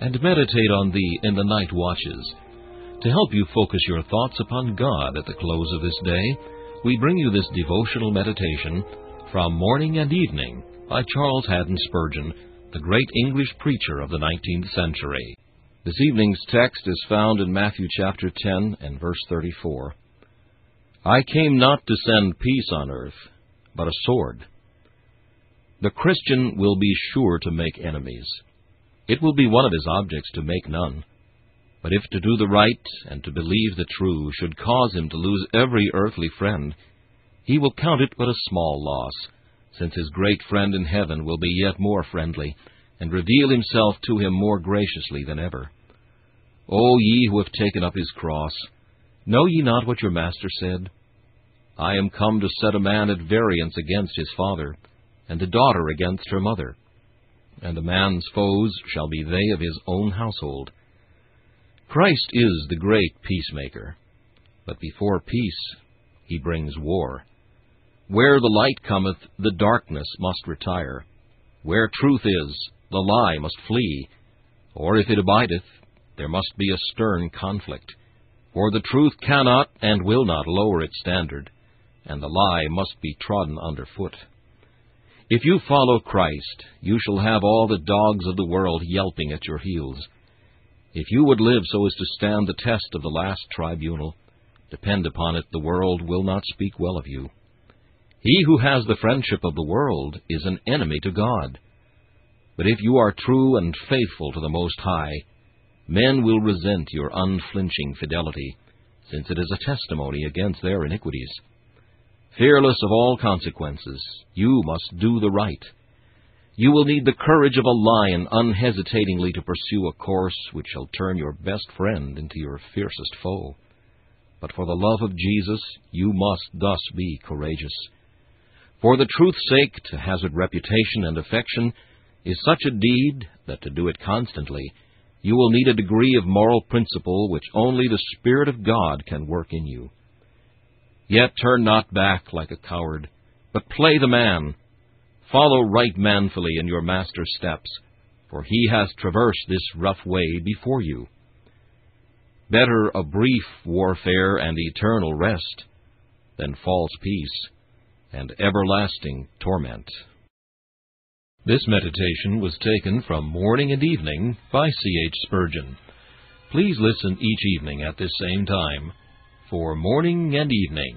and meditate on thee in the night watches. To help you focus your thoughts upon God at the close of this day, we bring you this devotional meditation from Morning and Evening by Charles Haddon Spurgeon, the great English preacher of the 19th century. This evening's text is found in Matthew chapter 10 and verse 34. I came not to send peace on earth, but a sword. The Christian will be sure to make enemies. It will be one of his objects to make none. But if to do the right and to believe the true should cause him to lose every earthly friend, he will count it but a small loss, since his great friend in heaven will be yet more friendly, and reveal himself to him more graciously than ever. O ye who have taken up his cross, know ye not what your Master said? I am come to set a man at variance against his father, and a daughter against her mother and a man's foes shall be they of his own household. Christ is the great peacemaker, but before peace he brings war. Where the light cometh, the darkness must retire. Where truth is, the lie must flee. Or if it abideth, there must be a stern conflict. For the truth cannot and will not lower its standard, and the lie must be trodden under foot. If you follow Christ, you shall have all the dogs of the world yelping at your heels. If you would live so as to stand the test of the last tribunal, depend upon it the world will not speak well of you. He who has the friendship of the world is an enemy to God. But if you are true and faithful to the Most High, men will resent your unflinching fidelity, since it is a testimony against their iniquities. Fearless of all consequences, you must do the right. You will need the courage of a lion unhesitatingly to pursue a course which shall turn your best friend into your fiercest foe. But for the love of Jesus, you must thus be courageous. For the truth's sake, to hazard reputation and affection is such a deed that to do it constantly, you will need a degree of moral principle which only the Spirit of God can work in you. Yet turn not back like a coward, but play the man. Follow right manfully in your Master's steps, for he has traversed this rough way before you. Better a brief warfare and eternal rest than false peace and everlasting torment. This meditation was taken from Morning and Evening by C. H. Spurgeon. Please listen each evening at this same time for Morning and Evening.